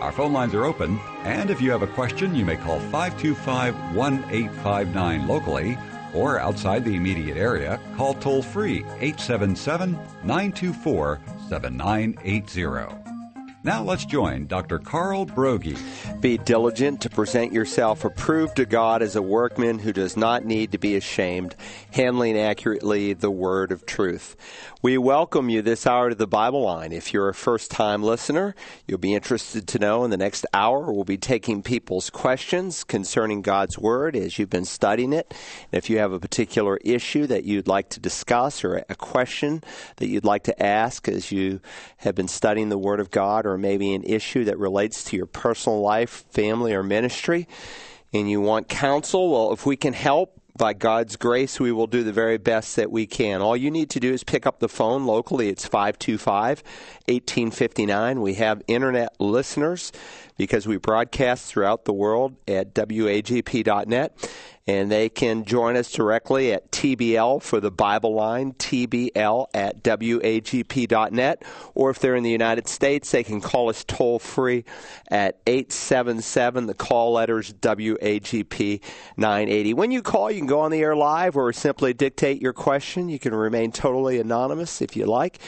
Our phone lines are open, and if you have a question, you may call 525 1859 locally or outside the immediate area, call toll free 877 924 7980. Now let's join Dr. Carl Broggi. Be diligent to present yourself approved to God as a workman who does not need to be ashamed, handling accurately the word of truth. We welcome you this hour to the Bible line. If you're a first time listener, you'll be interested to know in the next hour we'll be taking people's questions concerning God's Word as you've been studying it. And if you have a particular issue that you'd like to discuss or a question that you'd like to ask as you have been studying the Word of God, or maybe an issue that relates to your personal life, family, or ministry, and you want counsel, well, if we can help, by God's grace, we will do the very best that we can. All you need to do is pick up the phone locally. It's 525 1859. We have internet listeners because we broadcast throughout the world at wagp.net. And they can join us directly at TBL for the Bible line, TBL at WAGP.net. Or if they're in the United States, they can call us toll free at 877. The call letters WAGP 980. When you call, you can go on the air live or simply dictate your question. You can remain totally anonymous if you like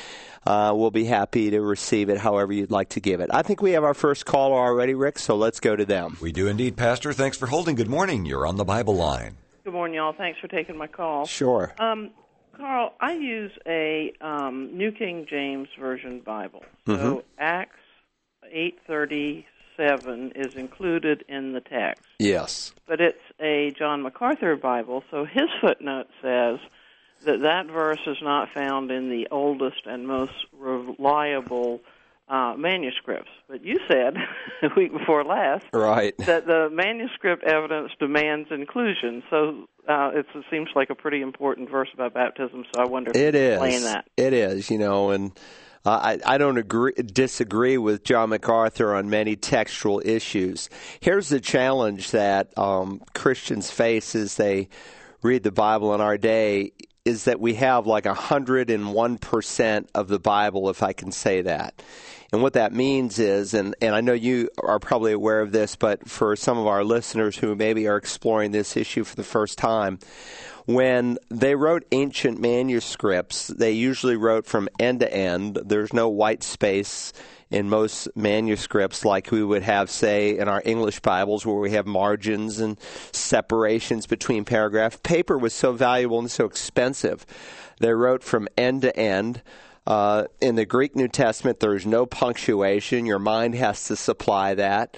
uh, we'll be happy to receive it however you'd like to give it. I think we have our first caller already, Rick, so let's go to them. We do indeed, Pastor. Thanks for holding. Good morning. You're on the Bible line. Good morning, y'all. Thanks for taking my call. Sure. Um, Carl, I use a um, New King James Version Bible. So mm-hmm. Acts 837 is included in the text. Yes. But it's a John MacArthur Bible, so his footnote says – that that verse is not found in the oldest and most reliable uh, manuscripts. But you said a week before last, right, that the manuscript evidence demands inclusion. So uh, it seems like a pretty important verse about baptism. So I wonder if it is. that. It is, you know, and. Uh, I, I, don't agree, disagree with John MacArthur on many textual issues. Here's the challenge that um, Christians face as they read the Bible in our day is that we have like 101% of the Bible, if I can say that. And what that means is, and, and I know you are probably aware of this, but for some of our listeners who maybe are exploring this issue for the first time, when they wrote ancient manuscripts, they usually wrote from end to end. There's no white space in most manuscripts, like we would have, say, in our English Bibles, where we have margins and separations between paragraphs. Paper was so valuable and so expensive. They wrote from end to end. Uh, in the Greek New Testament, there's no punctuation. Your mind has to supply that.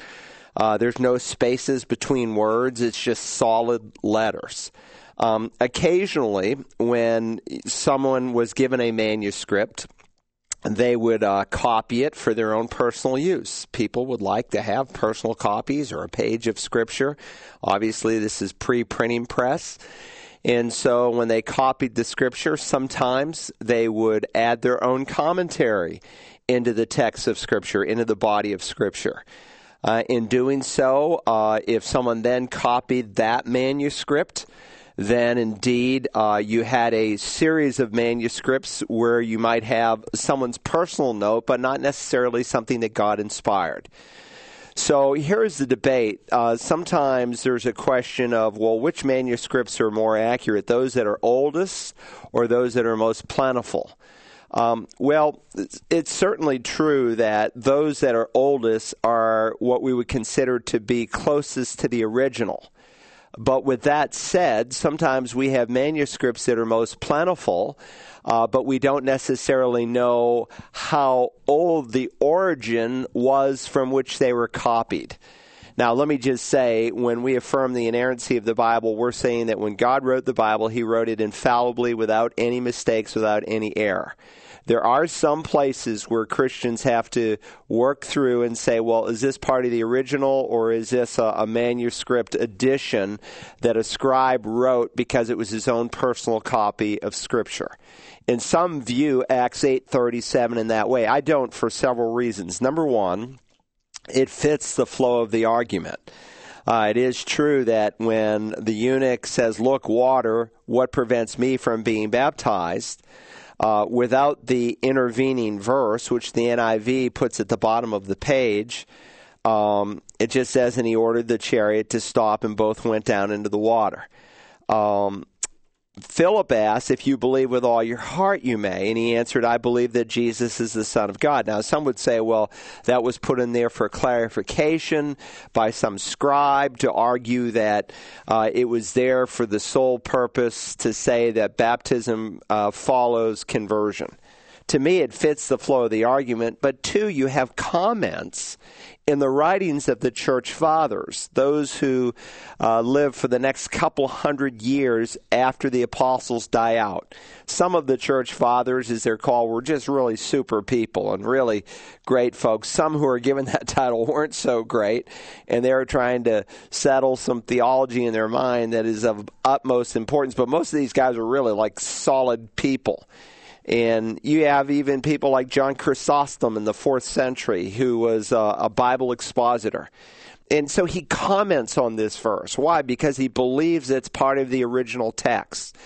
Uh, there's no spaces between words, it's just solid letters. Um, occasionally, when someone was given a manuscript, they would uh, copy it for their own personal use. People would like to have personal copies or a page of scripture. Obviously, this is pre printing press. And so when they copied the scripture, sometimes they would add their own commentary into the text of scripture, into the body of scripture. Uh, in doing so, uh, if someone then copied that manuscript, then indeed uh, you had a series of manuscripts where you might have someone's personal note, but not necessarily something that God inspired. So here's the debate. Uh, sometimes there's a question of, well, which manuscripts are more accurate, those that are oldest or those that are most plentiful? Um, well, it's certainly true that those that are oldest are what we would consider to be closest to the original. But with that said, sometimes we have manuscripts that are most plentiful, uh, but we don't necessarily know how old the origin was from which they were copied. Now, let me just say, when we affirm the inerrancy of the Bible, we're saying that when God wrote the Bible, He wrote it infallibly without any mistakes, without any error. There are some places where Christians have to work through and say, well, is this part of the original or is this a, a manuscript edition that a scribe wrote because it was his own personal copy of Scripture? And some view Acts 8:37 in that way. I don't for several reasons. Number 1, it fits the flow of the argument. Uh, it is true that when the eunuch says, Look, water, what prevents me from being baptized? Uh, without the intervening verse, which the NIV puts at the bottom of the page, um, it just says, And he ordered the chariot to stop, and both went down into the water. Um, Philip asked, If you believe with all your heart, you may. And he answered, I believe that Jesus is the Son of God. Now, some would say, well, that was put in there for clarification by some scribe to argue that uh, it was there for the sole purpose to say that baptism uh, follows conversion. To me, it fits the flow of the argument. But two, you have comments in the writings of the church fathers, those who uh, live for the next couple hundred years after the apostles die out. Some of the church fathers, as they're called, were just really super people and really great folks. Some who are given that title weren't so great, and they were trying to settle some theology in their mind that is of utmost importance. But most of these guys are really like solid people. And you have even people like John Chrysostom in the fourth century, who was a, a Bible expositor. And so he comments on this verse. Why? Because he believes it's part of the original text.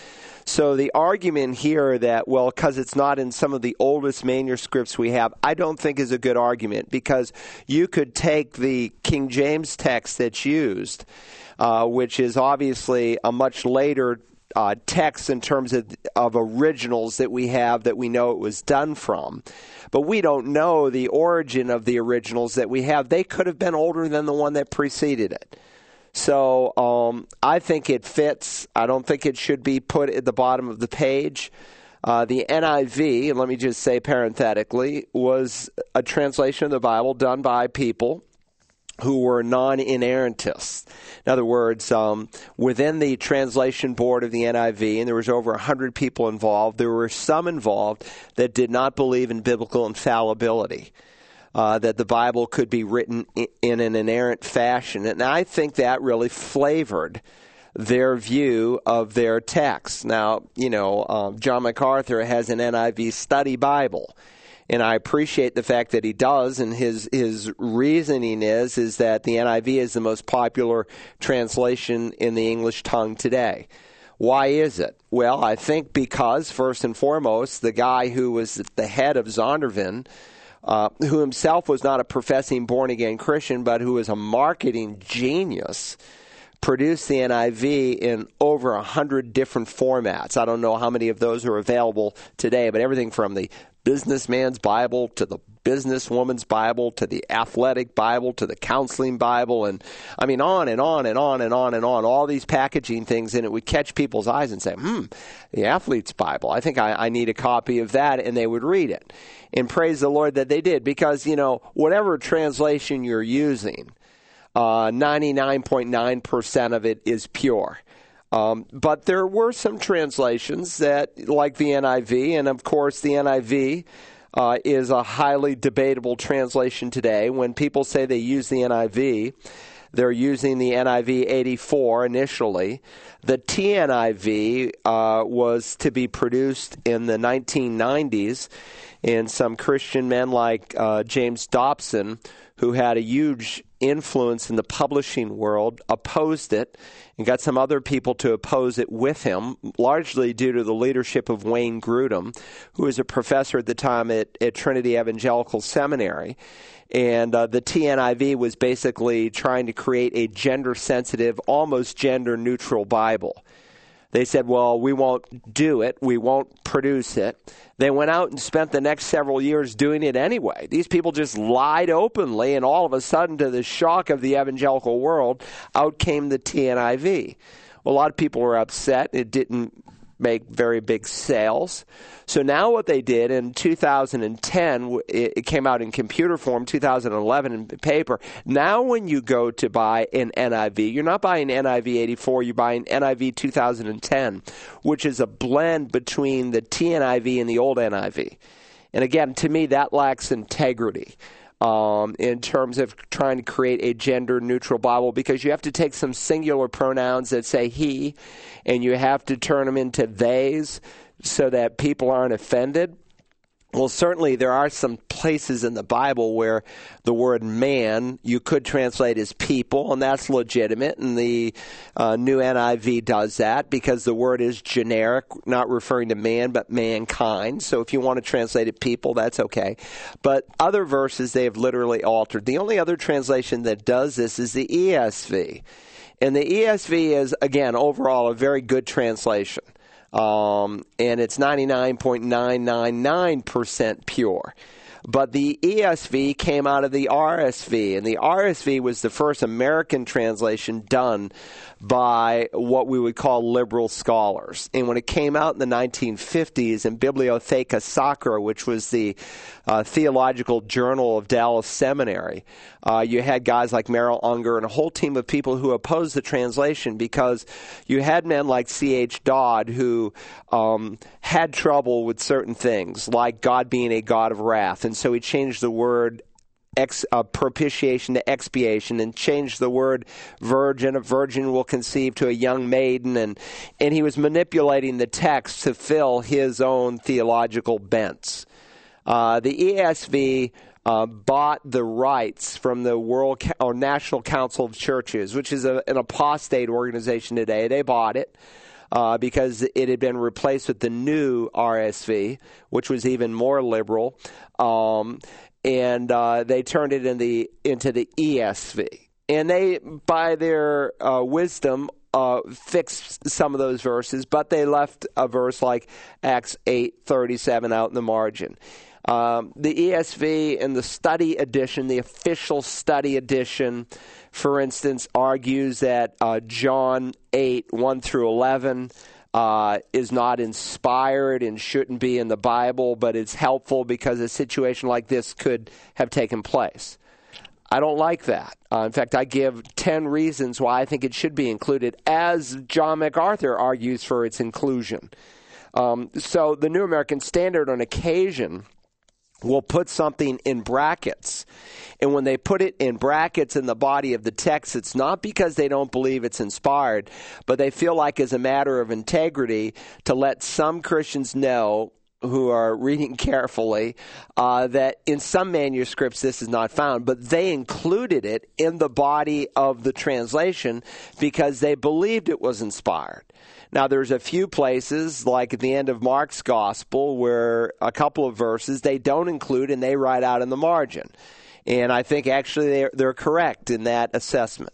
So the argument here that, well, because it's not in some of the oldest manuscripts we have, I don't think is a good argument because you could take the King James text that's used, uh, which is obviously a much later uh, texts in terms of, of originals that we have that we know it was done from. But we don't know the origin of the originals that we have. They could have been older than the one that preceded it. So um, I think it fits. I don't think it should be put at the bottom of the page. Uh, the NIV, let me just say parenthetically, was a translation of the Bible done by people who were non inerrantists. In other words, um, within the translation board of the NIV, and there was over 100 people involved, there were some involved that did not believe in biblical infallibility. Uh, that the Bible could be written in, an inerrant fashion. And I think that really flavored their view of their text. Now, you know, um, John MacArthur has an NIV study Bible and I appreciate the fact that he does. And his his reasoning is is that the NIV is the most popular translation in the English tongue today. Why is it? Well, I think because first and foremost, the guy who was the head of Zondervan. Uh, who himself was not a professing born again Christian, but who was a marketing genius, produced the NIV in over a hundred different formats. I don't know how many of those are available today, but everything from the businessman's Bible to the businesswoman's Bible to the athletic Bible to the counseling Bible and I mean on and on and on and on and on all these packaging things and it would catch people's eyes and say hmm the athlete's Bible. I think I, I need a copy of that and they would read it. And praise the Lord that they did because you know whatever translation you're using uh, 99.9% of it is pure um, but there were some translations that, like the NIV, and of course, the NIV uh, is a highly debatable translation today. When people say they use the NIV, they're using the NIV 84 initially. The TNIV uh, was to be produced in the 1990s, and some Christian men like uh, James Dobson, who had a huge influence in the publishing world, opposed it and got some other people to oppose it with him, largely due to the leadership of Wayne Grudem, who was a professor at the time at, at Trinity Evangelical Seminary. And uh, the TNIV was basically trying to create a gender sensitive, almost gender neutral Bible. They said, well, we won't do it, we won't produce it. They went out and spent the next several years doing it anyway. These people just lied openly, and all of a sudden, to the shock of the evangelical world, out came the TNIV. A lot of people were upset. It didn't make very big sales. So now what they did in 2010, it came out in computer form, 2011 in paper. Now when you go to buy an NIV, you're not buying NIV 84, you're buying NIV 2010, which is a blend between the TNIV and the old NIV. And again, to me, that lacks integrity um, in terms of trying to create a gender neutral Bible because you have to take some singular pronouns that say he and you have to turn them into theys so that people aren't offended. Well, certainly there are some places in the Bible where the word man you could translate as people, and that's legitimate. And the uh, new NIV does that because the word is generic, not referring to man, but mankind. So if you want to translate it people, that's okay. But other verses they have literally altered. The only other translation that does this is the ESV. And the ESV is, again, overall a very good translation um, and it's 99.999% pure. But the ESV came out of the RSV, and the RSV was the first American translation done by what we would call liberal scholars. And when it came out in the 1950s in Bibliotheca Sacra, which was the uh, theological journal of Dallas Seminary, uh, you had guys like Merrill Unger and a whole team of people who opposed the translation because you had men like C.H. Dodd who um, had trouble with certain things, like God being a God of wrath. And so he changed the word ex, uh, propitiation to expiation and changed the word virgin. A virgin will conceive to a young maiden. And, and he was manipulating the text to fill his own theological bents. Uh, the ESV uh, bought the rights from the World or National Council of Churches, which is a, an apostate organization today. They bought it. Uh, because it had been replaced with the new RSV, which was even more liberal. Um, and uh, they turned it in the, into the ESV. And they, by their uh, wisdom, uh, fixed some of those verses, but they left a verse like Acts eight thirty seven out in the margin. Um, the ESV and the study edition, the official study edition, for instance, argues that uh, John 8, 1 through 11 uh, is not inspired and shouldn't be in the Bible, but it's helpful because a situation like this could have taken place. I don't like that. Uh, in fact, I give 10 reasons why I think it should be included, as John MacArthur argues for its inclusion. Um, so, the New American Standard on occasion will put something in brackets. And when they put it in brackets in the body of the text, it's not because they don't believe it's inspired, but they feel like as a matter of integrity to let some Christians know who are reading carefully uh, that in some manuscripts this is not found, but they included it in the body of the translation because they believed it was inspired. Now, there's a few places, like at the end of Mark's gospel, where a couple of verses they don't include and they write out in the margin. And I think actually they're, they're correct in that assessment.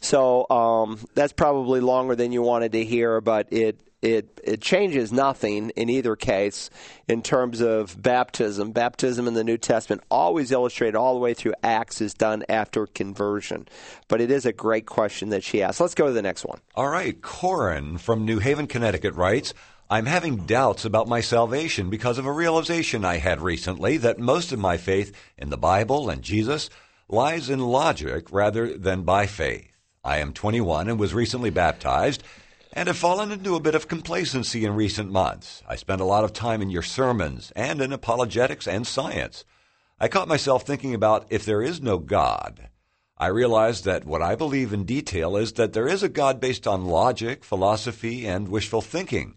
So um, that's probably longer than you wanted to hear, but it it it changes nothing in either case in terms of baptism. Baptism in the New Testament always illustrated all the way through Acts is done after conversion. But it is a great question that she asked. Let's go to the next one. All right, Corin from New Haven, Connecticut writes. I'm having doubts about my salvation because of a realization I had recently that most of my faith in the Bible and Jesus lies in logic rather than by faith. I am 21 and was recently baptized and have fallen into a bit of complacency in recent months. I spent a lot of time in your sermons and in apologetics and science. I caught myself thinking about if there is no God. I realized that what I believe in detail is that there is a God based on logic, philosophy, and wishful thinking.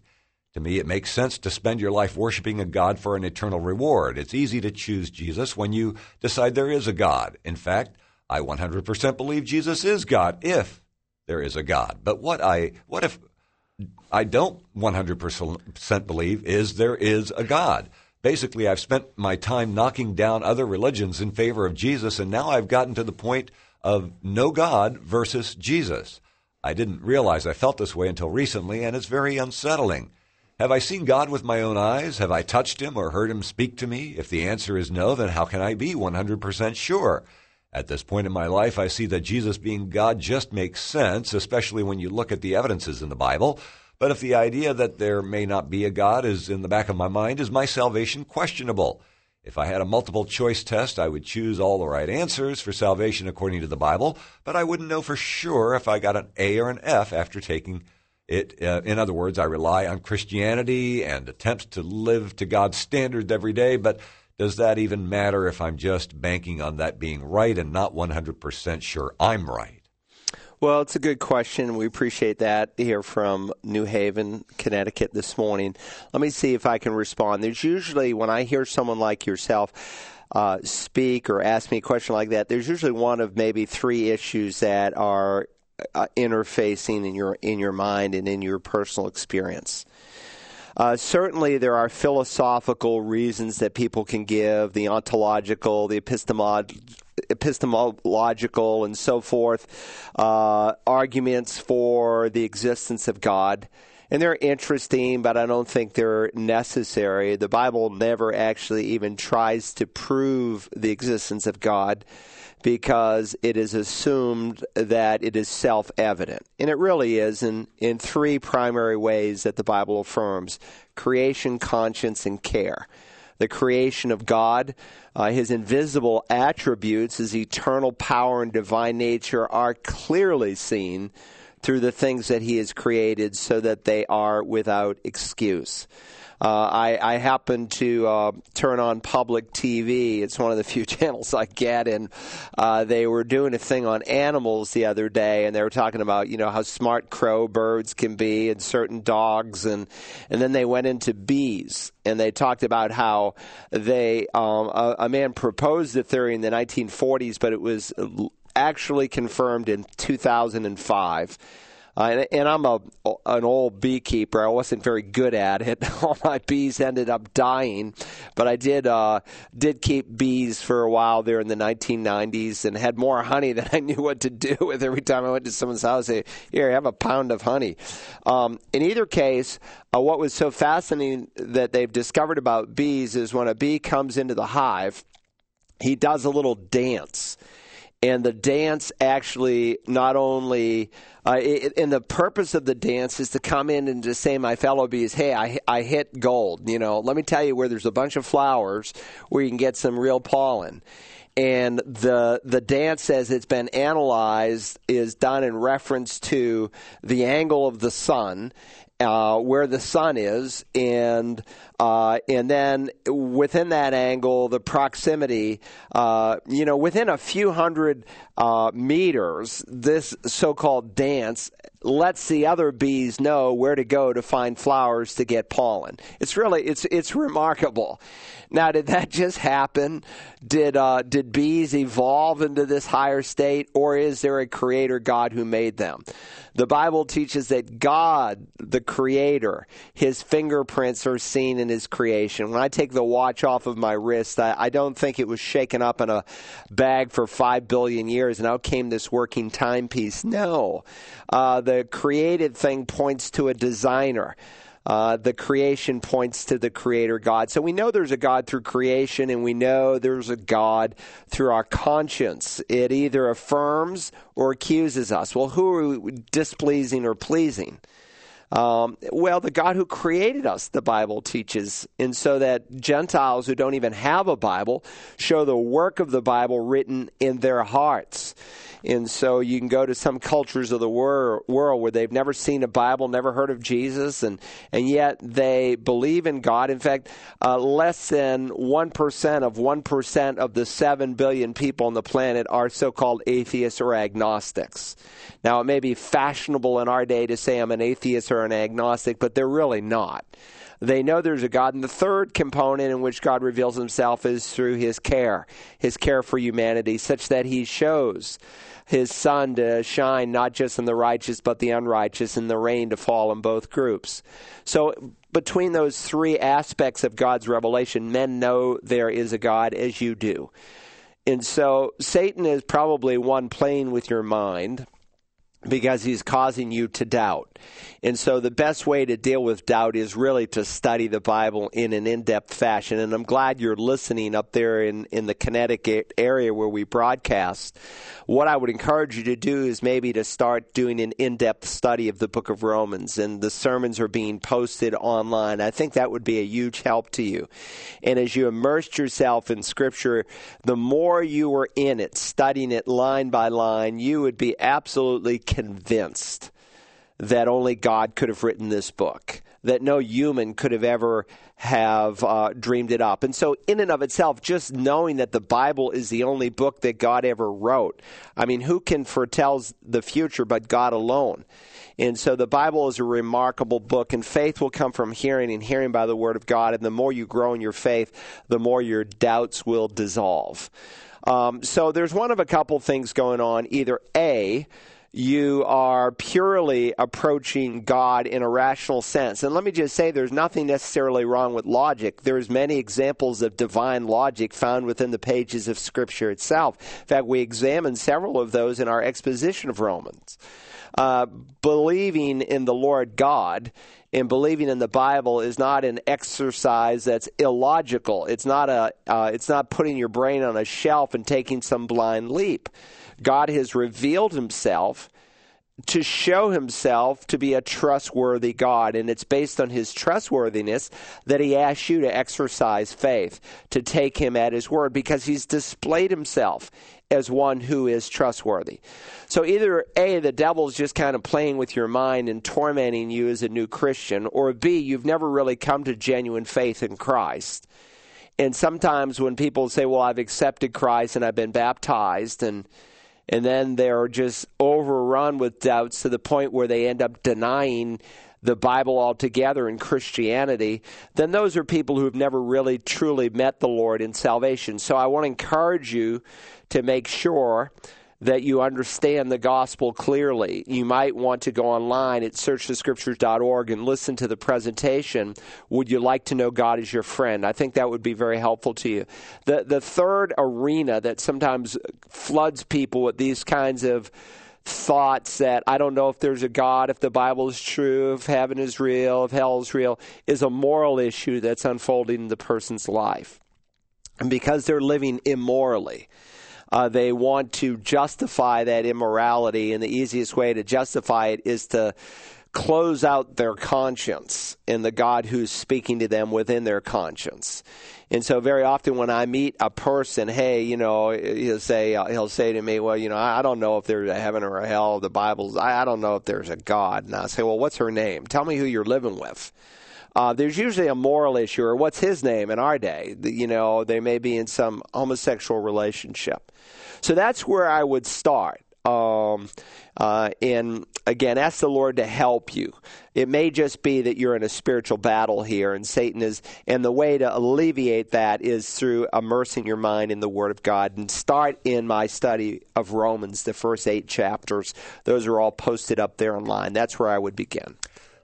To me, it makes sense to spend your life worshiping a God for an eternal reward. It's easy to choose Jesus when you decide there is a God. In fact, I 100% believe Jesus is God if there is a God. But what I what if I don't 100% believe is there is a God. Basically, I've spent my time knocking down other religions in favor of Jesus, and now I've gotten to the point of no God versus Jesus. I didn't realize I felt this way until recently, and it's very unsettling. Have I seen God with my own eyes? Have I touched him or heard him speak to me? If the answer is no, then how can I be 100% sure? At this point in my life, I see that Jesus being God just makes sense, especially when you look at the evidences in the Bible. But if the idea that there may not be a God is in the back of my mind, is my salvation questionable? If I had a multiple choice test, I would choose all the right answers for salvation according to the Bible, but I wouldn't know for sure if I got an A or an F after taking it. Uh, in other words, I rely on Christianity and attempt to live to God's standards every day, but does that even matter if I'm just banking on that being right and not 100% sure I'm right? Well, it's a good question. We appreciate that here from New Haven, Connecticut this morning. Let me see if I can respond. There's usually, when I hear someone like yourself uh, speak or ask me a question like that, there's usually one of maybe three issues that are uh, interfacing in your in your mind and in your personal experience. Uh, certainly, there are philosophical reasons that people can give the ontological, the epistemological epistemological and so forth uh, arguments for the existence of God. And they're interesting, but I don't think they're necessary. The Bible never actually even tries to prove the existence of God because it is assumed that it is self evident. And it really is in, in three primary ways that the Bible affirms creation, conscience, and care the creation of God. Uh, his invisible attributes, his eternal power and divine nature, are clearly seen through the things that he has created so that they are without excuse. Uh, I, I happen to uh, turn on public TV. It's one of the few channels I get, and uh, they were doing a thing on animals the other day, and they were talking about you know how smart crow birds can be, and certain dogs, and and then they went into bees, and they talked about how they um, a, a man proposed the theory in the 1940s, but it was actually confirmed in 2005 uh, and, and, I'm a an old beekeeper. I wasn't very good at it. All my bees ended up dying, but I did uh, did keep bees for a while there in the 1990s, and had more honey than I knew what to do with. Every time I went to someone's house, say, "Here, I have a pound of honey." Um, in either case, uh, what was so fascinating that they've discovered about bees is when a bee comes into the hive, he does a little dance and the dance actually not only uh, it, and the purpose of the dance is to come in and to say my fellow bees hey I, I hit gold. You know let me tell you where there's a bunch of flowers where you can get some real pollen. And the the dance as it's been analyzed is done in reference to the angle of the sun uh, where the sun is, and uh, and then within that angle, the proximity. Uh, you know, within a few hundred uh, meters, this so-called dance lets the other bees know where to go to find flowers to get pollen. It's really it's it's remarkable. Now, did that just happen? Did uh, did bees evolve into this higher state, or is there a creator God who made them? The Bible teaches that God, the creator, his fingerprints are seen in his creation. When I take the watch off of my wrist, I, I don't think it was shaken up in a bag for five billion years and out came this working timepiece. No. Uh, the created thing points to a designer. Uh, the creation points to the creator God. So we know there's a God through creation, and we know there's a God through our conscience. It either affirms or accuses us. Well, who are we displeasing or pleasing? Um, well, the God who created us, the Bible teaches, and so that Gentiles who don't even have a Bible show the work of the Bible written in their hearts. And so you can go to some cultures of the wor- world where they've never seen a Bible, never heard of Jesus, and, and yet they believe in God. In fact, uh, less than 1% of 1% of the 7 billion people on the planet are so called atheists or agnostics. Now, it may be fashionable in our day to say I'm an atheist or an agnostic, but they're really not. They know there's a God. And the third component in which God reveals himself is through his care, his care for humanity, such that he shows his sun to shine not just in the righteous but the unrighteous, and the rain to fall in both groups. So, between those three aspects of God's revelation, men know there is a God as you do. And so, Satan is probably one playing with your mind because he's causing you to doubt. And so the best way to deal with doubt is really to study the Bible in an in-depth fashion. And I'm glad you're listening up there in, in the Connecticut area where we broadcast. What I would encourage you to do is maybe to start doing an in-depth study of the book of Romans and the sermons are being posted online. I think that would be a huge help to you. And as you immersed yourself in scripture, the more you were in it, studying it line by line, you would be absolutely convinced that only God could have written this book, that no human could have ever have uh, dreamed it up. And so, in and of itself, just knowing that the Bible is the only book that God ever wrote, I mean, who can foretells the future but God alone? And so, the Bible is a remarkable book, and faith will come from hearing, and hearing by the Word of God. And the more you grow in your faith, the more your doubts will dissolve. Um, so, there's one of a couple things going on. Either A, you are purely approaching God in a rational sense. And let me just say there's nothing necessarily wrong with logic. There's many examples of divine logic found within the pages of scripture itself. In fact, we examined several of those in our exposition of Romans. Uh, believing in the Lord God and believing in the Bible is not an exercise that's illogical. It's not a. Uh, it's not putting your brain on a shelf and taking some blind leap. God has revealed himself to show himself to be a trustworthy God. And it's based on his trustworthiness that he asks you to exercise faith, to take him at his word, because he's displayed himself as one who is trustworthy. So either A, the devil's just kind of playing with your mind and tormenting you as a new Christian, or B, you've never really come to genuine faith in Christ. And sometimes when people say, Well, I've accepted Christ and I've been baptized and and then they're just overrun with doubts to the point where they end up denying the Bible altogether in Christianity, then those are people who've never really truly met the Lord in salvation. So I want to encourage you to make sure that you understand the gospel clearly. You might want to go online at searchthescriptures.org and listen to the presentation. Would you like to know God as your friend? I think that would be very helpful to you. The the third arena that sometimes floods people with these kinds of thoughts that I don't know if there's a God, if the Bible is true, if heaven is real, if hell is real, is a moral issue that's unfolding in the person's life. And because they're living immorally, uh, they want to justify that immorality, and the easiest way to justify it is to close out their conscience and the God who's speaking to them within their conscience. And so very often when I meet a person, hey, you know, he'll say he'll say to me, well, you know, I don't know if there's a heaven or a hell. The Bible's I don't know if there's a God. And I say, well, what's her name? Tell me who you're living with. Uh, there's usually a moral issue, or what's his name in our day? You know, they may be in some homosexual relationship. So that's where I would start. Um, uh, and again, ask the Lord to help you. It may just be that you're in a spiritual battle here, and Satan is, and the way to alleviate that is through immersing your mind in the Word of God. And start in my study of Romans, the first eight chapters. Those are all posted up there online. That's where I would begin.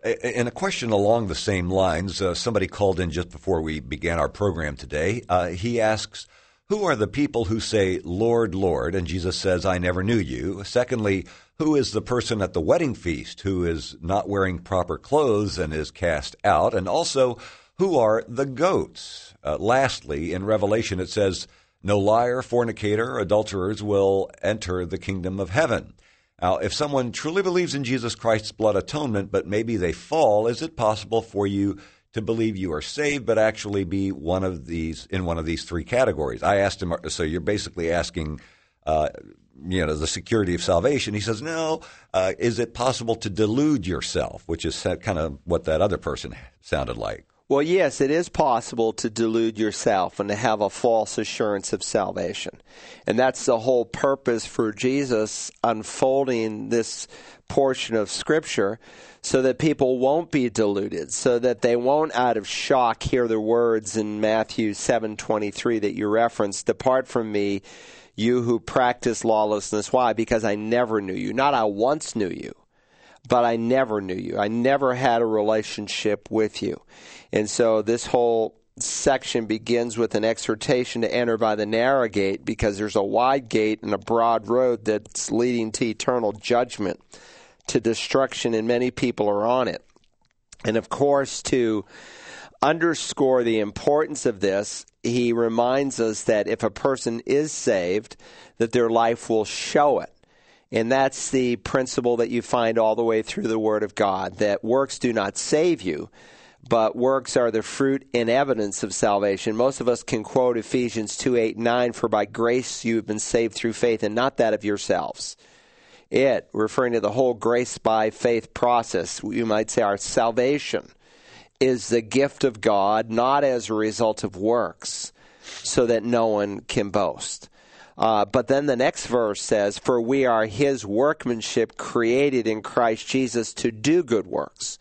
And a question along the same lines. Uh, somebody called in just before we began our program today. Uh, he asks, Who are the people who say, Lord, Lord? And Jesus says, I never knew you. Secondly, who is the person at the wedding feast who is not wearing proper clothes and is cast out? And also, who are the goats? Uh, lastly, in Revelation, it says, No liar, fornicator, adulterers will enter the kingdom of heaven. Now, if someone truly believes in Jesus Christ's blood atonement, but maybe they fall, is it possible for you to believe you are saved, but actually be one of these in one of these three categories? I asked him. So you're basically asking, uh, you know, the security of salvation. He says, no. Uh, is it possible to delude yourself, which is kind of what that other person sounded like? Well, yes, it is possible to delude yourself and to have a false assurance of salvation. And that's the whole purpose for Jesus unfolding this portion of Scripture so that people won't be deluded, so that they won't out of shock hear the words in Matthew 7:23 that you referenced, "Depart from me, you who practice lawlessness." Why? Because I never knew you. Not I once knew you but I never knew you. I never had a relationship with you. And so this whole section begins with an exhortation to enter by the narrow gate because there's a wide gate and a broad road that's leading to eternal judgment, to destruction, and many people are on it. And of course, to underscore the importance of this, he reminds us that if a person is saved, that their life will show it. And that's the principle that you find all the way through the Word of God that works do not save you, but works are the fruit and evidence of salvation. Most of us can quote Ephesians 2 8 9, for by grace you have been saved through faith, and not that of yourselves. It, referring to the whole grace by faith process, you might say our salvation, is the gift of God, not as a result of works, so that no one can boast. Uh, but then the next verse says, For we are his workmanship created in Christ Jesus to do good works.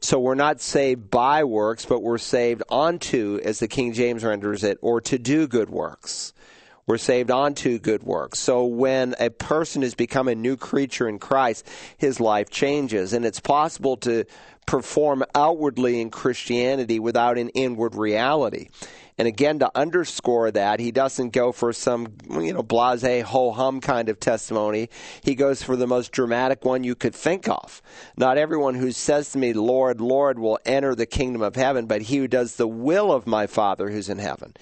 So we're not saved by works, but we're saved onto, as the King James renders it, or to do good works. We're saved onto good works. So when a person has become a new creature in Christ, his life changes. And it's possible to perform outwardly in Christianity without an inward reality. And again, to underscore that, he doesn't go for some, you know, blase, ho hum kind of testimony. He goes for the most dramatic one you could think of. Not everyone who says to me, Lord, Lord, will enter the kingdom of heaven, but he who does the will of my Father who's in heaven.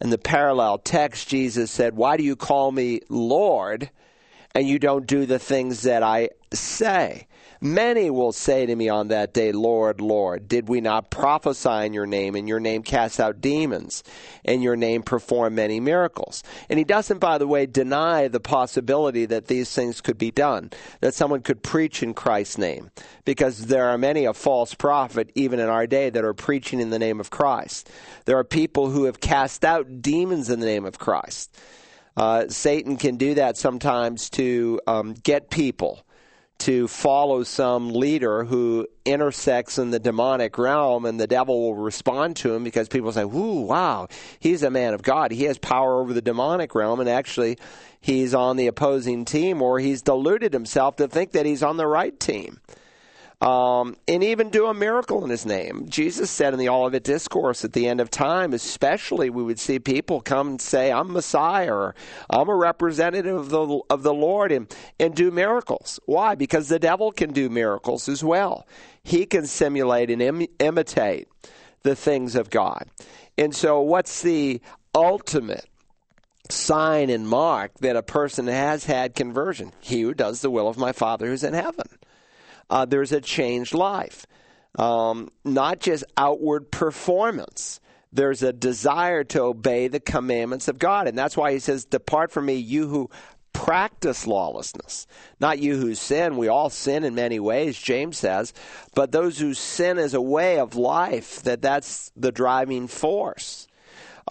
In the parallel text, Jesus said, Why do you call me Lord and you don't do the things that I say? Many will say to me on that day, Lord, Lord, did we not prophesy in your name, and your name cast out demons, and your name perform many miracles? And he doesn't, by the way, deny the possibility that these things could be done, that someone could preach in Christ's name, because there are many a false prophet, even in our day, that are preaching in the name of Christ. There are people who have cast out demons in the name of Christ. Uh, Satan can do that sometimes to um, get people to follow some leader who intersects in the demonic realm and the devil will respond to him because people say, Ooh, wow, he's a man of God. He has power over the demonic realm and actually he's on the opposing team or he's deluded himself to think that he's on the right team um, and even do a miracle in his name. Jesus said in the Olivet Discourse at the end of time, especially we would see people come and say, I'm Messiah or I'm a representative of the, of the Lord and, and do miracles. Why? Because the devil can do miracles as well. He can simulate and Im- imitate the things of God. And so, what's the ultimate sign and mark that a person has had conversion? He who does the will of my Father who's in heaven uh, there's a changed life. Um, not just outward performance. There's a desire to obey the commandments of God. And that's why he says, Depart from me, you who practice lawlessness. Not you who sin. We all sin in many ways, James says. But those who sin as a way of life, that that's the driving force.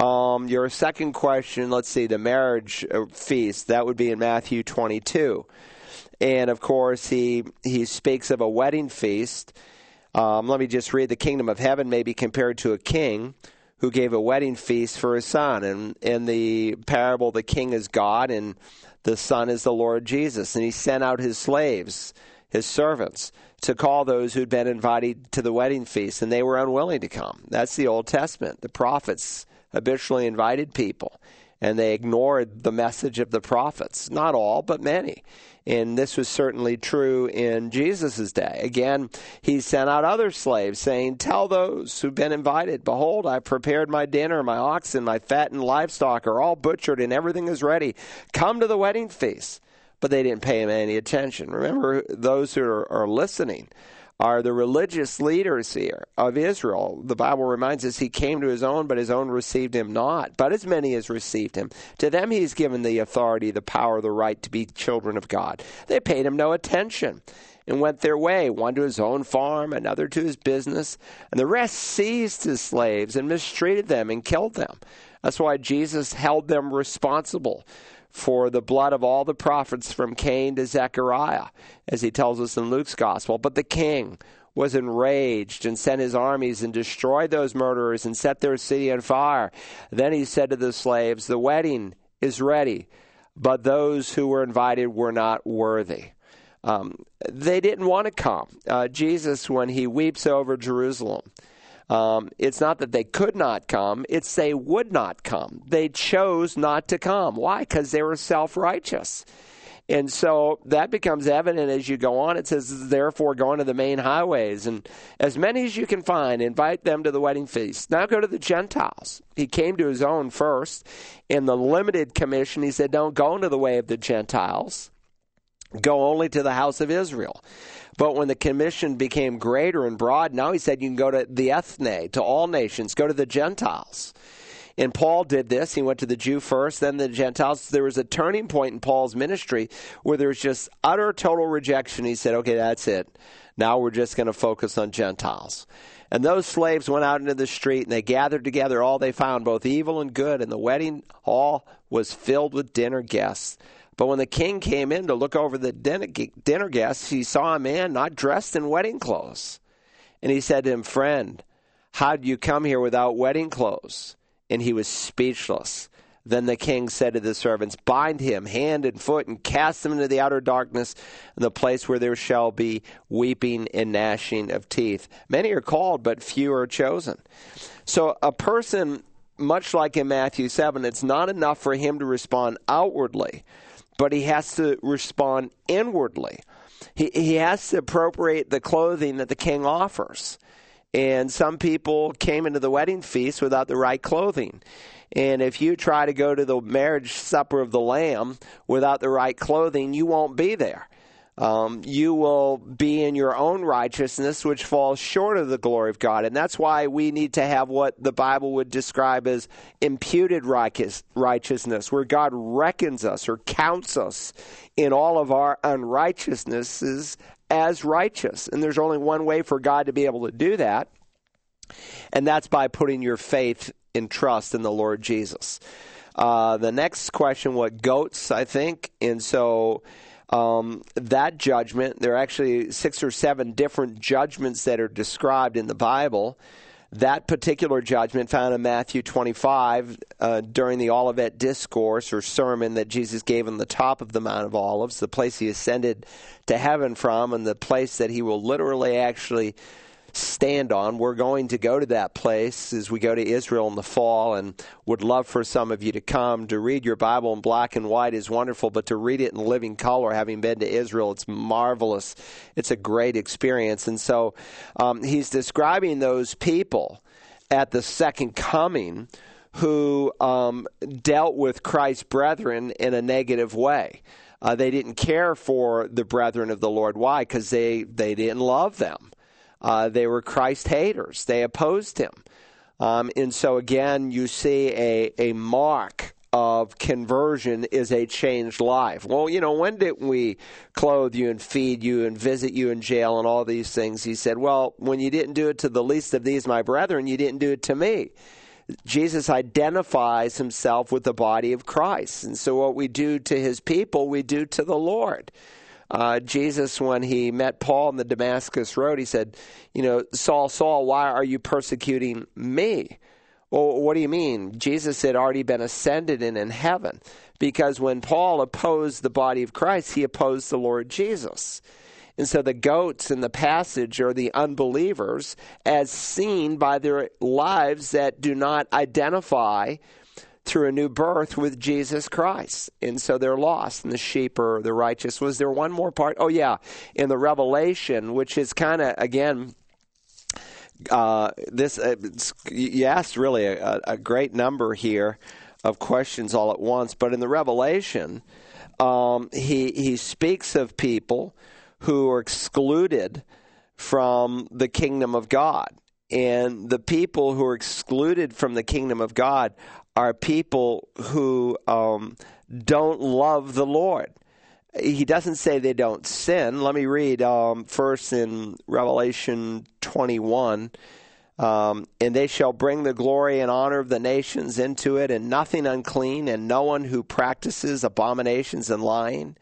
Um, your second question, let's see, the marriage uh, feast, that would be in Matthew 22 and of course he he speaks of a wedding feast. Um, let me just read: the kingdom of heaven may be compared to a king who gave a wedding feast for his son. And in the parable, the king is God and the son is the Lord Jesus, and he sent out his slaves, his servants, to call those who'd been invited to the wedding feast, and they were unwilling to come. That's the Old Testament. The prophets habitually invited people, and they ignored the message of the prophets. Not all, but many. And this was certainly true in Jesus' day. Again, he sent out other slaves, saying, Tell those who've been invited, Behold, I've prepared my dinner, my oxen, my fattened livestock are all butchered, and everything is ready. Come to the wedding feast. But they didn't pay him any attention. Remember, those who are, are listening are the religious leaders here of Israel. The Bible reminds us he came to his own, but his own received him not. But as many as received him, to them he's given the authority, the power, the right to be children of God. They paid him no attention and went their way, one to his own farm, another to his business, and the rest seized his slaves and mistreated them and killed them. That's why Jesus held them responsible for the blood of all the prophets from Cain to Zechariah, as he tells us in Luke's gospel. But the king was enraged and sent his armies and destroyed those murderers and set their city on fire. Then he said to the slaves, The wedding is ready, but those who were invited were not worthy. Um, they didn't want to come. Uh, Jesus, when he weeps over Jerusalem, Um, it's not that they could not come, it's they would not come. They chose not to come. Why? Because they were self righteous. And so that becomes evident as you go on. It says, therefore, go into the main highways and as many as you can find, invite them to the wedding feast. Now go to the Gentiles. He came to his own first. In the limited commission, he said, don't go into the way of the Gentiles, go only to the house of Israel. But when the commission became greater and broad, now he said you can go to the ethne, to all nations, go to the Gentiles. And Paul did this. He went to the Jew first, then the Gentiles. There was a turning point in Paul's ministry where there was just utter, total rejection. He said, okay, that's it. Now we're just going to focus on Gentiles. And those slaves went out into the street and they gathered together all they found, both evil and good, and the wedding hall was filled with dinner guests. But when the king came in to look over the dinner, guests, he saw a man not dressed in wedding clothes. And he said to him, Friend, how did you come here without wedding clothes? and he was speechless. Then the king said to the servants, Bind him hand and foot and cast him into the outer darkness, the place where there shall be weeping and gnashing of teeth. Many are called, but few are chosen. So a person, much like in Matthew 7, it's not enough for him to respond outwardly, but he has to respond inwardly. He, he has to appropriate the clothing that the king offers. And some people came into the wedding feast without the right clothing. And if you try to go to the marriage supper of the Lamb without the right clothing, you won't be there. Um, you will be in your own righteousness, which falls short of the glory of God. And that's why we need to have what the Bible would describe as imputed righteousness, where God reckons us or counts us in all of our unrighteousnesses as righteous. And there's only one way for God to be able to do that, and that's by putting your faith and trust in the Lord Jesus. Uh, the next question, what goats, I think. And so um, that judgment, there are actually six or seven different judgments that are described in the Bible. That particular judgment found in Matthew 25 uh, during the Olivet discourse or sermon that Jesus gave on the top of the Mount of Olives, the place he ascended to heaven from, and the place that he will literally actually stand on. We're going to go to that place as we go to Israel in the fall and would love for some of you to come. To read your Bible in black and white is wonderful, but to read it in living color, having been to Israel, it's marvelous. It's a great experience. And so um, he's describing those people at the second coming who um, dealt with Christ's brethren in a negative way. Uh, they didn't care for the brethren of the Lord. Why? Because they, they didn't love them. Uh, they were Christ haters. They opposed him. Um, and so, again, you see a, a mark of conversion is a changed life. Well, you know, when did we clothe you and feed you and visit you in jail and all these things? He said, Well, when you didn't do it to the least of these, my brethren, you didn't do it to me. Jesus identifies himself with the body of Christ. And so, what we do to his people, we do to the Lord. Uh, Jesus, when he met Paul on the Damascus Road, he said, You know, Saul, Saul, why are you persecuting me? Well, what do you mean? Jesus had already been ascended and in heaven. Because when Paul opposed the body of Christ, he opposed the Lord Jesus. And so the goats in the passage are the unbelievers as seen by their lives that do not identify through a new birth with Jesus Christ. And so they're lost, and the sheep are the righteous. Was there one more part? Oh, yeah. In the Revelation, which is kind of, again, uh, this uh, you asked really a, a, great number here of questions all at once, but in the Revelation, um, he he speaks of people who are excluded from the kingdom of God, and the people who are excluded from the kingdom of God are people who um, don't love the Lord. He doesn't say they don't sin. Let me read um, first in Revelation 21. Um, and they shall bring the glory and honor of the nations into it, and nothing unclean, and no one who practices abominations and lying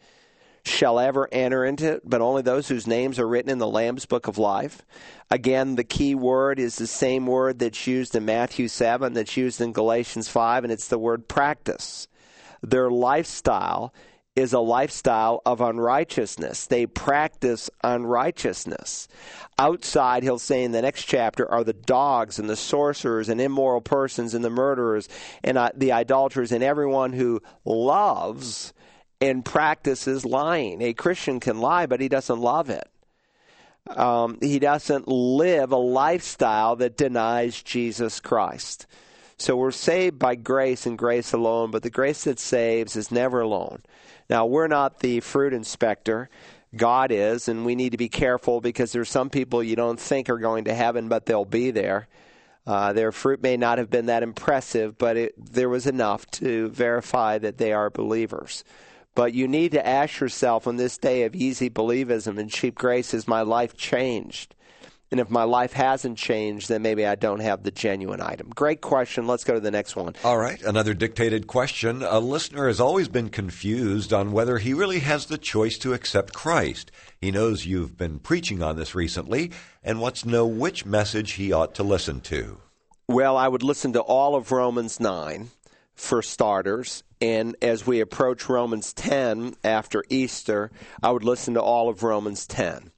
shall ever enter into it, but only those whose names are written in the Lamb's book of life. Again, the key word is the same word that's used in Matthew 7, that's used in Galatians 5, and it's the word practice. Their lifestyle is a lifestyle of unrighteousness. They practice unrighteousness. Outside, he'll say in the next chapter, are the dogs and the sorcerers and immoral persons and the murderers and uh, the idolaters and everyone who loves and practices lying. A Christian can lie, but he doesn't love it. Um, he doesn't live a lifestyle that denies Jesus Christ. So we're saved by grace and grace alone, but the grace that saves is never alone. Now, we're not the fruit inspector. God is, and we need to be careful because there's some people you don't think are going to heaven, but they'll be there. Uh, their fruit may not have been that impressive, but it, there was enough to verify that they are believers. But you need to ask yourself on this day of easy believism and cheap grace, has my life changed? And if my life hasn't changed, then maybe I don't have the genuine item. Great question. Let's go to the next one. All right. Another dictated question. A listener has always been confused on whether he really has the choice to accept Christ. He knows you've been preaching on this recently and wants to know which message he ought to listen to. Well, I would listen to all of Romans 9 for starters. And as we approach Romans 10 after Easter, I would listen to all of Romans 10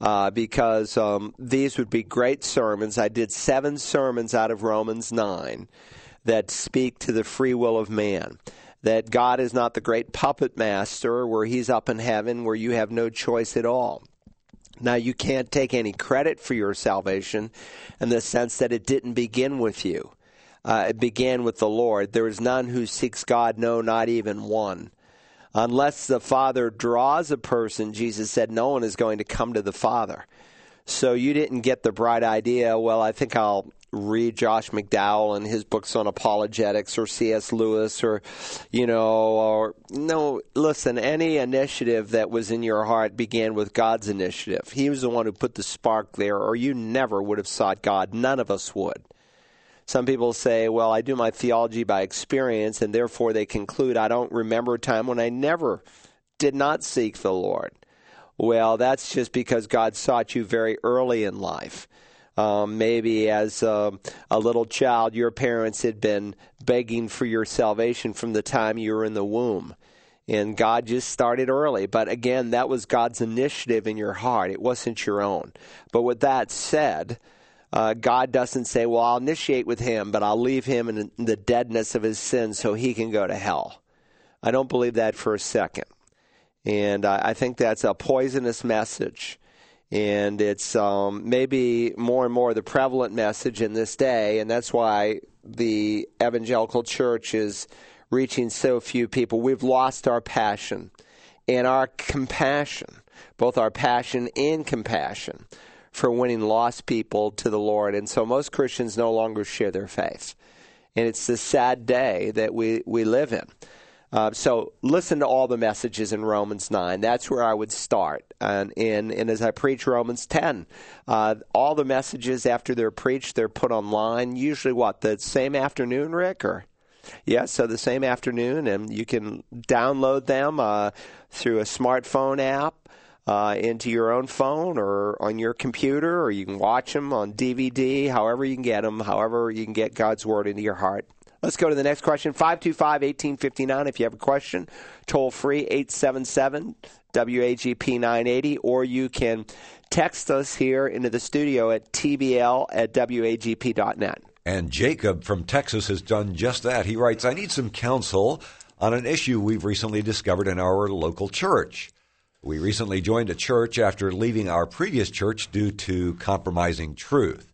uh, because um, these would be great sermons. I did seven sermons out of Romans 9 that speak to the free will of man. That God is not the great puppet master where he's up in heaven where you have no choice at all. Now, you can't take any credit for your salvation in the sense that it didn't begin with you. Uh, it began with the Lord. There is none who seeks God, no, not even one. Unless the Father draws a person, Jesus said, no one is going to come to the Father. So you didn't get the bright idea, well, I think I'll read Josh McDowell and his books on apologetics or C.S. Lewis or, you know, or no, listen, any initiative that was in your heart began with God's initiative. He was the one who put the spark there, or you never would have sought God. None of us would. Some people say, well, I do my theology by experience, and therefore they conclude I don't remember a time when I never did not seek the Lord. Well, that's just because God sought you very early in life. Um, maybe as a, a little child, your parents had been begging for your salvation from the time you were in the womb. And God just started early. But again, that was God's initiative in your heart. It wasn't your own. But with that said, uh, God doesn't say, well, I'll initiate with him, but I'll leave him in the deadness of his sins so he can go to hell. I don't believe that for a second. And I, I think that's a poisonous message. And it's um, maybe more and more the prevalent message in this day. And that's why the evangelical church is reaching so few people. We've lost our passion and our compassion, both our passion and compassion for winning lost people to the Lord. And so most Christians no longer share their faith. And it's the sad day that we, we live in. Uh, so listen to all the messages in Romans 9. That's where I would start. And, and, and as I preach Romans 10, uh, all the messages after they're preached, they're put online. Usually, what, the same afternoon, Rick? Or yeah, so the same afternoon, and you can download them uh, through a smartphone app uh, into your own phone or on your computer, or you can watch them on DVD, however you can get them, however you can get God's Word into your heart. Let's go to the next question 525 1859. If you have a question, toll free 877 WAGP 980, or you can text us here into the studio at tbl at wagp.net. And Jacob from Texas has done just that. He writes, I need some counsel on an issue we've recently discovered in our local church. We recently joined a church after leaving our previous church due to compromising truth.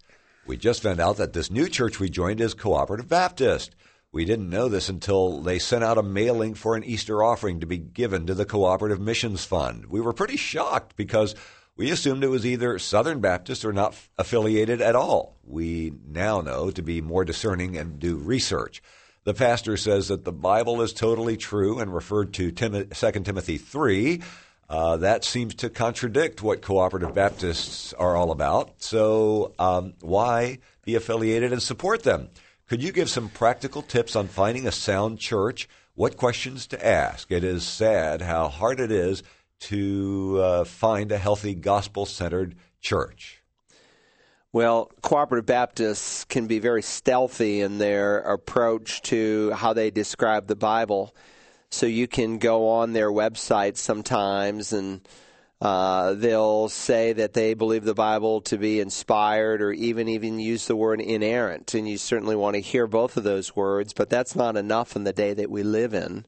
We just found out that this new church we joined is Cooperative Baptist. We didn't know this until they sent out a mailing for an Easter offering to be given to the Cooperative Missions Fund. We were pretty shocked because we assumed it was either Southern Baptist or not affiliated at all. We now know to be more discerning and do research. The pastor says that the Bible is totally true and referred to Tim- 2 Timothy 3 uh, that seems to contradict what cooperative Baptists are all about. So, um, why be affiliated and support them? Could you give some practical tips on finding a sound church? What questions to ask? It is sad how hard it is to uh, find a healthy gospel centered church. Well, cooperative Baptists can be very stealthy in their approach to how they describe the Bible. So you can go on their website sometimes and uh, they'll say that they believe the Bible to be inspired or even even use the word inerrant. And you certainly want to hear both of those words, but that's not enough in the day that we live in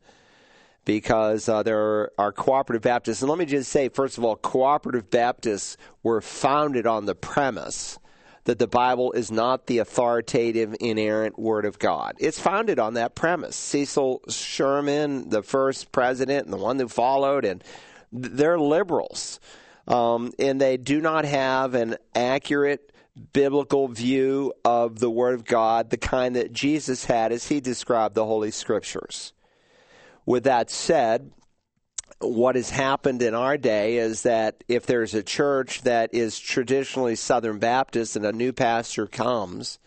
because uh, there are cooperative Baptists. And let me just say, first of all, cooperative Baptists were founded on the premise that the Bible is not the authoritative, inerrant Word of God. It's founded on that premise. Cecil Sherman, the first president, and the one who followed, and they're liberals. Um, and they do not have an accurate biblical view of the Word of God, the kind that Jesus had as he described the Holy Scriptures. With that said, what has happened in our day is that if there's a church that is traditionally Southern Baptist and a new pastor comes,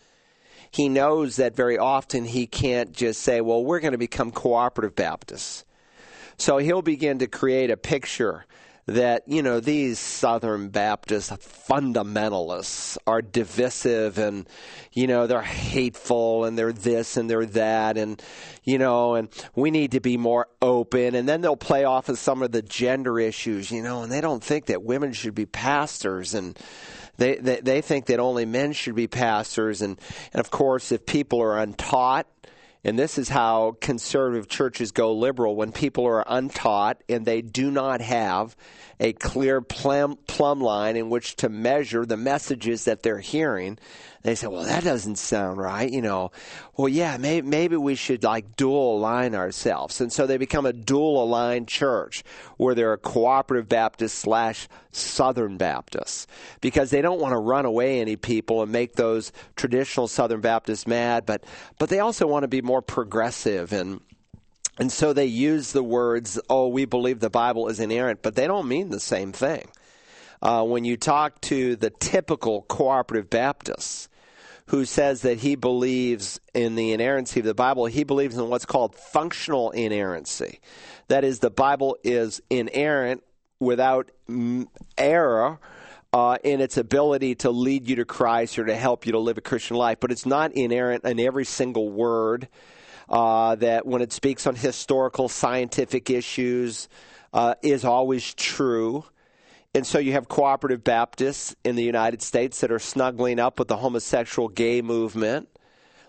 he knows that very often he can't just say, well, we're going to become cooperative Baptists. So he'll begin to create a picture that, you know, these Southern Baptist fundamentalists are divisive and, you know, they're hateful and they're this and they're that and, you know, and we need to be more open. And then they'll play off of some of the gender issues, you know, and they don't think that women should be pastors and, they, they, they think that only men should be pastors. And, and of course, if people are untaught, and this is how conservative churches go liberal when people are untaught and they do not have a clear plumb, line in which to measure the messages that they're hearing. They say, well, that doesn't sound right. You know, well, yeah, maybe, maybe we should like dual align ourselves. And so they become a dual aligned church where they're a cooperative Baptist slash Southern Baptists because they don't want to run away any people and make those traditional Southern Baptists mad, but, but they also want to be more progressive and, and so they use the words, oh, we believe the Bible is inerrant, but they don't mean the same thing. Uh, when you talk to the typical cooperative Baptists, who says that he believes in the inerrancy of the Bible. He believes in what's called functional inerrancy. That is, the Bible is inerrant without error. Uh, in its ability to lead you to Christ or to help you to live a Christian life, but it's not inerrant in every single word. Uh, that when it speaks on historical, scientific issues, uh, is always true. And so you have cooperative Baptists in the United States that are snuggling up with the homosexual gay movement.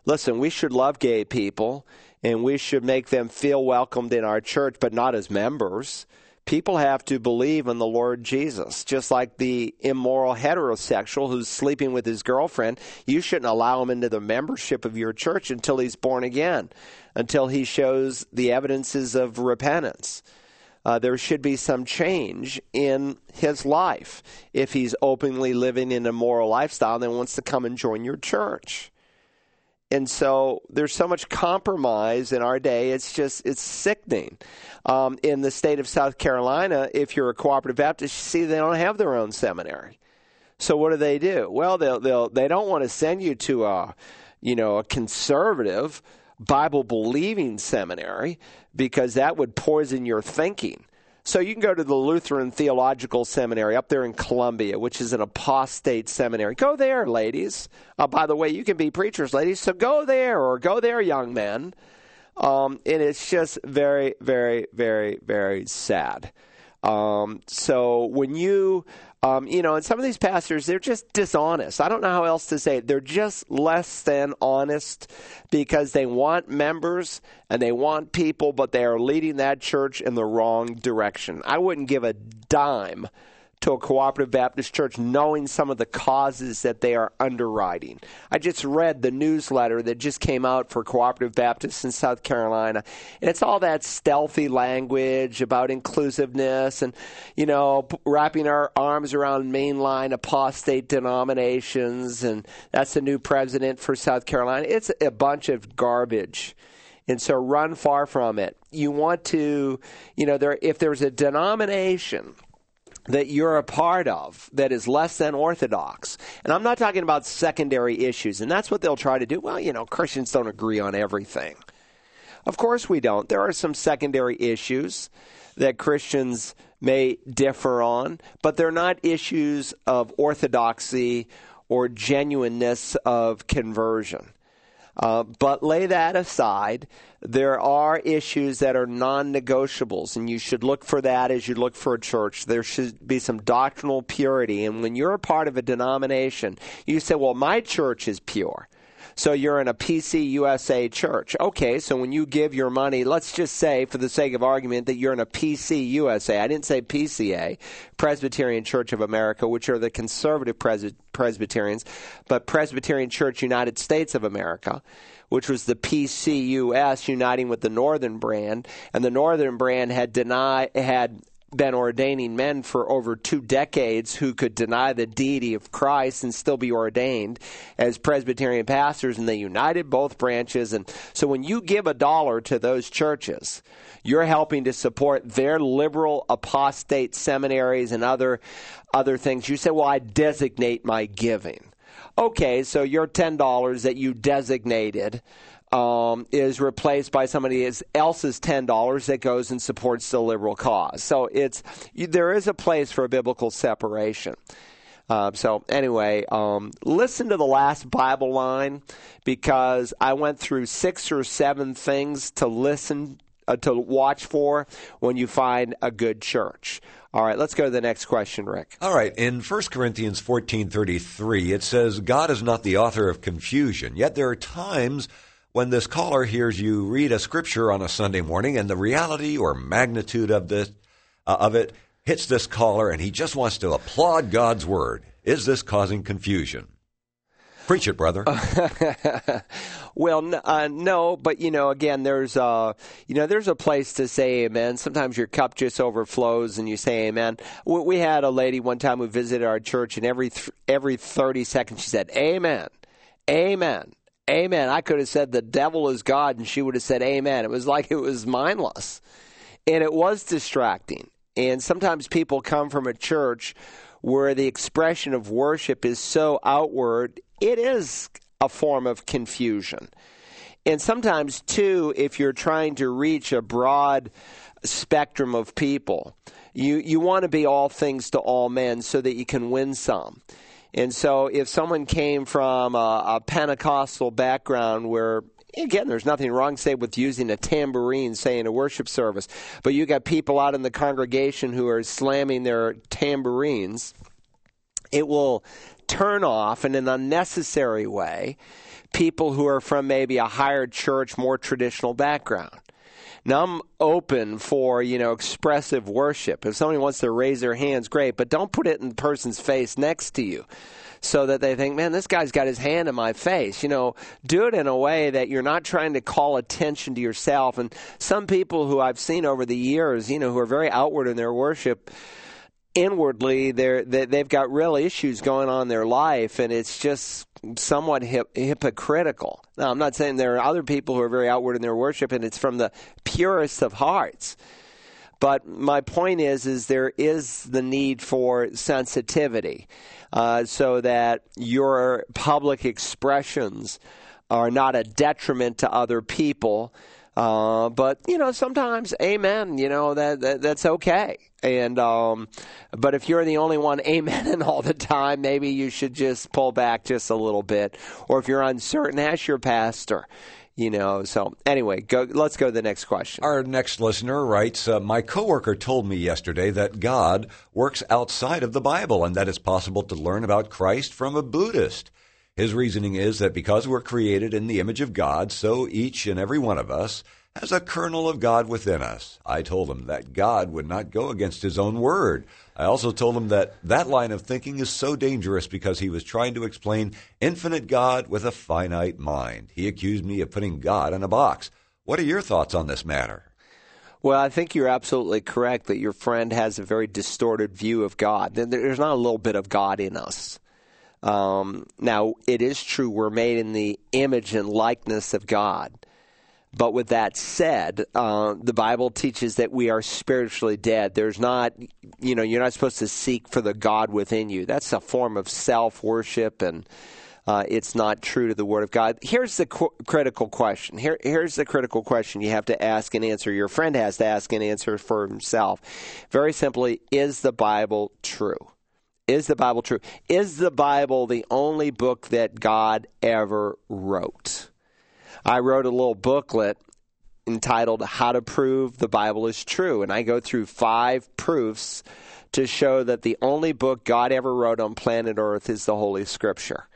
Listen, we should love gay people and we should make them feel welcomed in our church, but not as members. People have to believe in the Lord Jesus. Just like the immoral heterosexual who's sleeping with his girlfriend, you shouldn't allow him into the membership of your church until he's born again, until he shows the evidences of repentance uh, there should be some change in his life if he's openly living in a moral lifestyle and wants to come and join your church. And so there's so much compromise in our day. It's just it's sickening. Um, in the state of South Carolina, if you're a cooperative Baptist, you see they don't have their own seminary. So what do they do? Well, they'll, they'll they don't want to send you to a you know a conservative Bible believing seminary because that would poison your thinking. So you can go to the Lutheran Theological Seminary up there in Columbia, which is an apostate seminary. Go there, ladies. Uh, by the way, you can be preachers, ladies. So go there or go there, young men. Um, and it's just very, very, very, very sad. Um, so when you um, you know, and some of these pastors, they're just dishonest. I don't know how else to say it. They're just less than honest because they want members and they want people, but they are leading that church in the wrong direction. I wouldn't give a dime to a cooperative Baptist church knowing some of the causes that they are underwriting. I just read the newsletter that just came out for cooperative Baptists in South Carolina, and it's all that stealthy language about inclusiveness and, you know, wrapping our arms around mainline apostate denominations, and that's the new president for South Carolina. It's a bunch of garbage. And so run far from it. You want to, you know, there if there's a denomination that you're a part of that is less than orthodox. And I'm not talking about secondary issues, and that's what they'll try to do. Well, you know, Christians don't agree on everything. Of course we don't. There are some secondary issues that Christians may differ on, but they're not issues of orthodoxy or genuineness of conversion. Uh, but lay that aside. There are issues that are non negotiables, and you should look for that as you look for a church. There should be some doctrinal purity. And when you're a part of a denomination, you say, Well, my church is pure. So you're in a PCUSA church. Okay, so when you give your money, let's just say, for the sake of argument, that you're in a PCUSA. I didn't say PCA, Presbyterian Church of America, which are the conservative Pres- Presbyterians, but Presbyterian Church United States of America which was the PCUS uniting with the Northern brand, and the Northern brand had denied had been ordaining men for over two decades who could deny the deity of Christ and still be ordained as Presbyterian pastors, and they united both branches. And so when you give a dollar to those churches, you're helping to support their liberal apostate seminaries and other other things. You say, Well, I designate my giving. Okay, so your ten dollars that you designated um, is replaced by somebody else's ten dollars that goes and supports the liberal cause. So it's there is a place for a biblical separation. Uh, so anyway, um, listen to the last Bible line because I went through six or seven things to listen uh, to watch for when you find a good church. All right, let's go to the next question, Rick. All right, in 1 Corinthians 14:33 it says God is not the author of confusion, yet there are times when this caller hears you read a scripture on a Sunday morning and the reality or magnitude of this uh, of it hits this caller and he just wants to applaud God's word. Is this causing confusion? Preach it, brother. well, uh, no, but you know, again, there's uh, you know, there's a place to say amen. Sometimes your cup just overflows and you say amen. We had a lady one time who visited our church, and every th- every thirty seconds she said amen, amen, amen. I could have said the devil is God and she would have said amen. It was like it was mindless. And it was distracting. And sometimes people come from a church where the expression of worship is so outward, it is a form of confusion. And sometimes, too, if you're trying to reach a broad spectrum of people, you, you want to be all things to all men so that you can win some. And so, if someone came from a, a Pentecostal background where again, there's nothing wrong, say, with using a tambourine, say, in a worship service. But you got people out in the congregation who are slamming their tambourines. It will turn off in an unnecessary way people who are from maybe a higher church, more traditional background. Now I'm open for, you know, expressive worship. If somebody wants to raise their hands, great, but don't put it in the person's face next to you so that they think, man, this guy's got his hand in my face. You know, do it in a way that you're not trying to call attention to yourself. And some people who I've seen over the years, you know, who are very outward in their worship, inwardly they're they, they've got real issues going on in their life and it's just somewhat hip, hypocritical now i'm not saying there are other people who are very outward in their worship and it's from the purest of hearts but my point is is there is the need for sensitivity uh, so that your public expressions are not a detriment to other people uh, but you know, sometimes, amen. You know that, that that's okay. And um, but if you're the only one amening all the time, maybe you should just pull back just a little bit. Or if you're uncertain, ask your pastor. You know. So anyway, go. Let's go to the next question. Our next listener writes: uh, My coworker told me yesterday that God works outside of the Bible, and that it's possible to learn about Christ from a Buddhist. His reasoning is that because we're created in the image of God, so each and every one of us has a kernel of God within us. I told him that God would not go against his own word. I also told him that that line of thinking is so dangerous because he was trying to explain infinite God with a finite mind. He accused me of putting God in a box. What are your thoughts on this matter? Well, I think you're absolutely correct that your friend has a very distorted view of God. There's not a little bit of God in us. Um, now, it is true we're made in the image and likeness of God. But with that said, uh, the Bible teaches that we are spiritually dead. There's not, you know, you're not supposed to seek for the God within you. That's a form of self worship, and uh, it's not true to the Word of God. Here's the qu- critical question. Here, here's the critical question you have to ask and answer. Your friend has to ask and answer for himself. Very simply, is the Bible true? Is the Bible true? Is the Bible the only book that God ever wrote? I wrote a little booklet entitled How to Prove the Bible is True. And I go through five proofs to show that the only book God ever wrote on planet Earth is the Holy Scripture.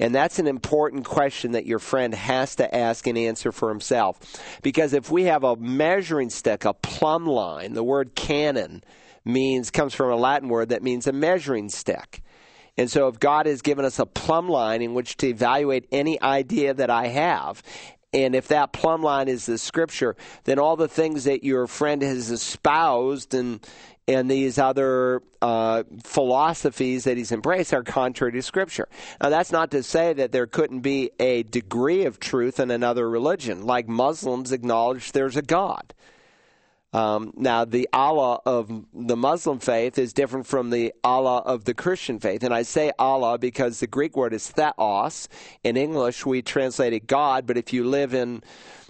And that's an important question that your friend has to ask and answer for himself. Because if we have a measuring stick, a plumb line, the word canon means comes from a Latin word that means a measuring stick. And so if God has given us a plumb line in which to evaluate any idea that I have, and if that plumb line is the scripture, then all the things that your friend has espoused and and these other uh, philosophies that he's embraced are contrary to Scripture. Now, that's not to say that there couldn't be a degree of truth in another religion, like Muslims acknowledge there's a God. Um, now, the Allah of the Muslim faith is different from the Allah of the Christian faith. And I say Allah because the Greek word is theos. In English, we translate it God, but if you live in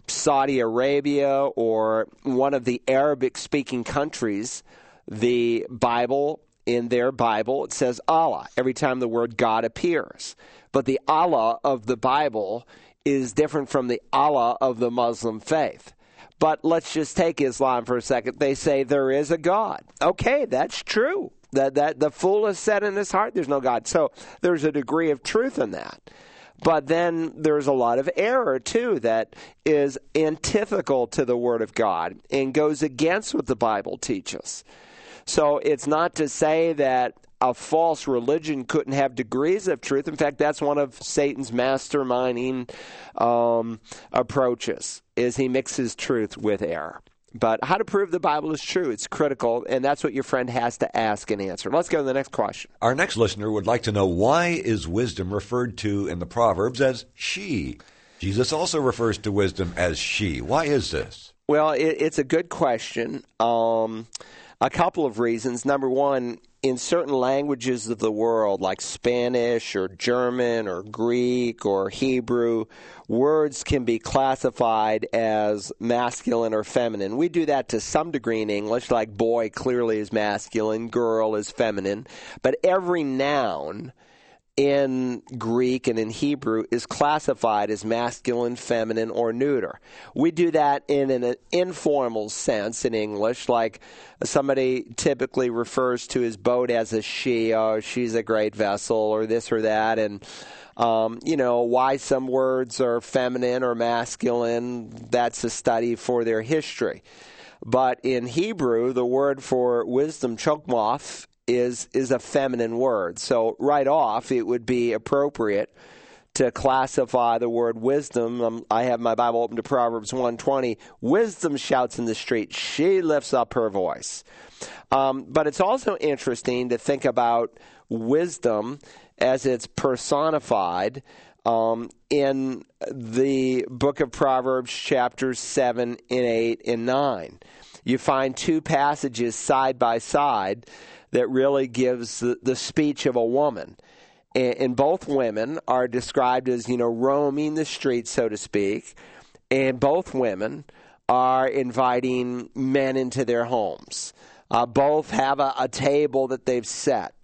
Saudi Arabia or one of the Arabic speaking countries, the Bible, in their Bible, it says Allah every time the word God appears. But the Allah of the Bible is different from the Allah of the Muslim faith. But let's just take Islam for a second. They say there is a God. Okay, that's true. That that the fool has said in his heart there's no God. So there's a degree of truth in that. But then there's a lot of error too that is antithetical to the Word of God and goes against what the Bible teaches. So it's not to say that a false religion couldn't have degrees of truth. In fact, that's one of Satan's masterminding um, approaches is he mixes truth with error. But how to prove the Bible is true, it's critical, and that's what your friend has to ask and answer. Let's go to the next question. Our next listener would like to know why is wisdom referred to in the Proverbs as she? Jesus also refers to wisdom as she. Why is this? Well, it, it's a good question. Um, a couple of reasons. Number one, in certain languages of the world, like Spanish or German or Greek or Hebrew, words can be classified as masculine or feminine. We do that to some degree in English, like boy clearly is masculine, girl is feminine. But every noun in Greek and in Hebrew is classified as masculine, feminine, or neuter. We do that in an informal sense in English, like somebody typically refers to his boat as a she, or she's a great vessel, or this or that, and um, you know why some words are feminine or masculine. That's a study for their history. But in Hebrew, the word for wisdom, chokmoth, is is a feminine word. So right off, it would be appropriate to classify the word wisdom. Um, I have my Bible open to Proverbs 120. Wisdom shouts in the street. She lifts up her voice. Um, but it's also interesting to think about wisdom as it's personified um, in the book of Proverbs, chapters 7 and 8 and 9. You find two passages side by side that really gives the, the speech of a woman. And, and both women are described as, you know, roaming the streets, so to speak. And both women are inviting men into their homes. Uh, both have a, a table that they've set.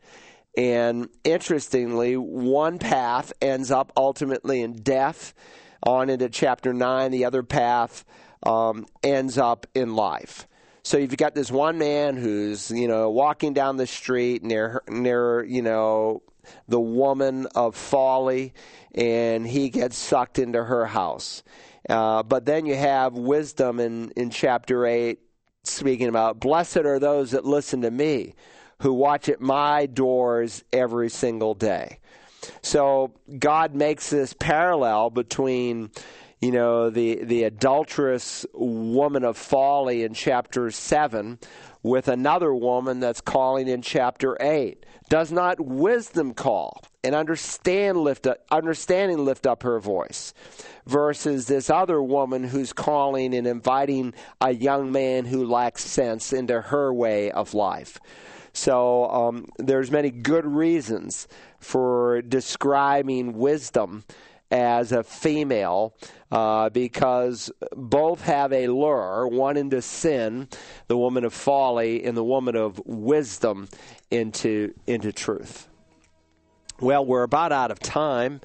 And interestingly, one path ends up ultimately in death, on into chapter 9. The other path um, ends up in life. So you've got this one man who's you know walking down the street near near you know the woman of folly, and he gets sucked into her house. Uh, but then you have wisdom in in chapter eight, speaking about blessed are those that listen to me, who watch at my doors every single day. So God makes this parallel between you know, the, the adulterous woman of folly in chapter 7 with another woman that's calling in chapter 8. Does not wisdom call and understand lift up, understanding lift up her voice versus this other woman who's calling and inviting a young man who lacks sense into her way of life. So um, there's many good reasons for describing wisdom as a female uh, because both have a lure, one into sin, the woman of folly, and the woman of wisdom into into truth. Well, we're about out of time.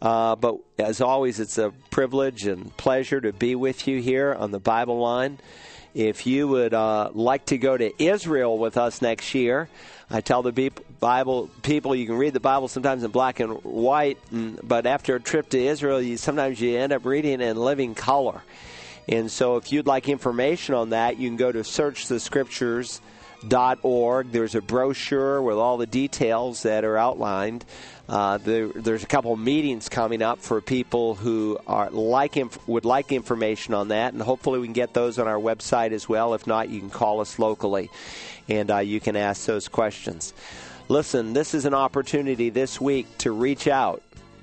Uh, but as always, it's a privilege and pleasure to be with you here on the Bible line. If you would uh, like to go to Israel with us next year, I tell the Bible people you can read the Bible sometimes in black and white, but after a trip to Israel, you sometimes you end up reading in living color. And so, if you'd like information on that, you can go to searchthescriptures.org. There's a brochure with all the details that are outlined. Uh, there, there's a couple meetings coming up for people who are like inf- would like information on that, and hopefully we can get those on our website as well. If not, you can call us locally, and uh, you can ask those questions. Listen, this is an opportunity this week to reach out.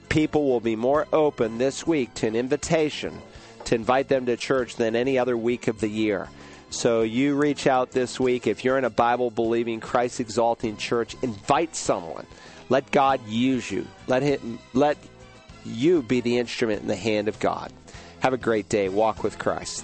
People will be more open this week to an invitation to invite them to church than any other week of the year. So you reach out this week. If you're in a Bible believing, Christ exalting church, invite someone. Let God use you. Let him let you be the instrument in the hand of God. Have a great day. Walk with Christ.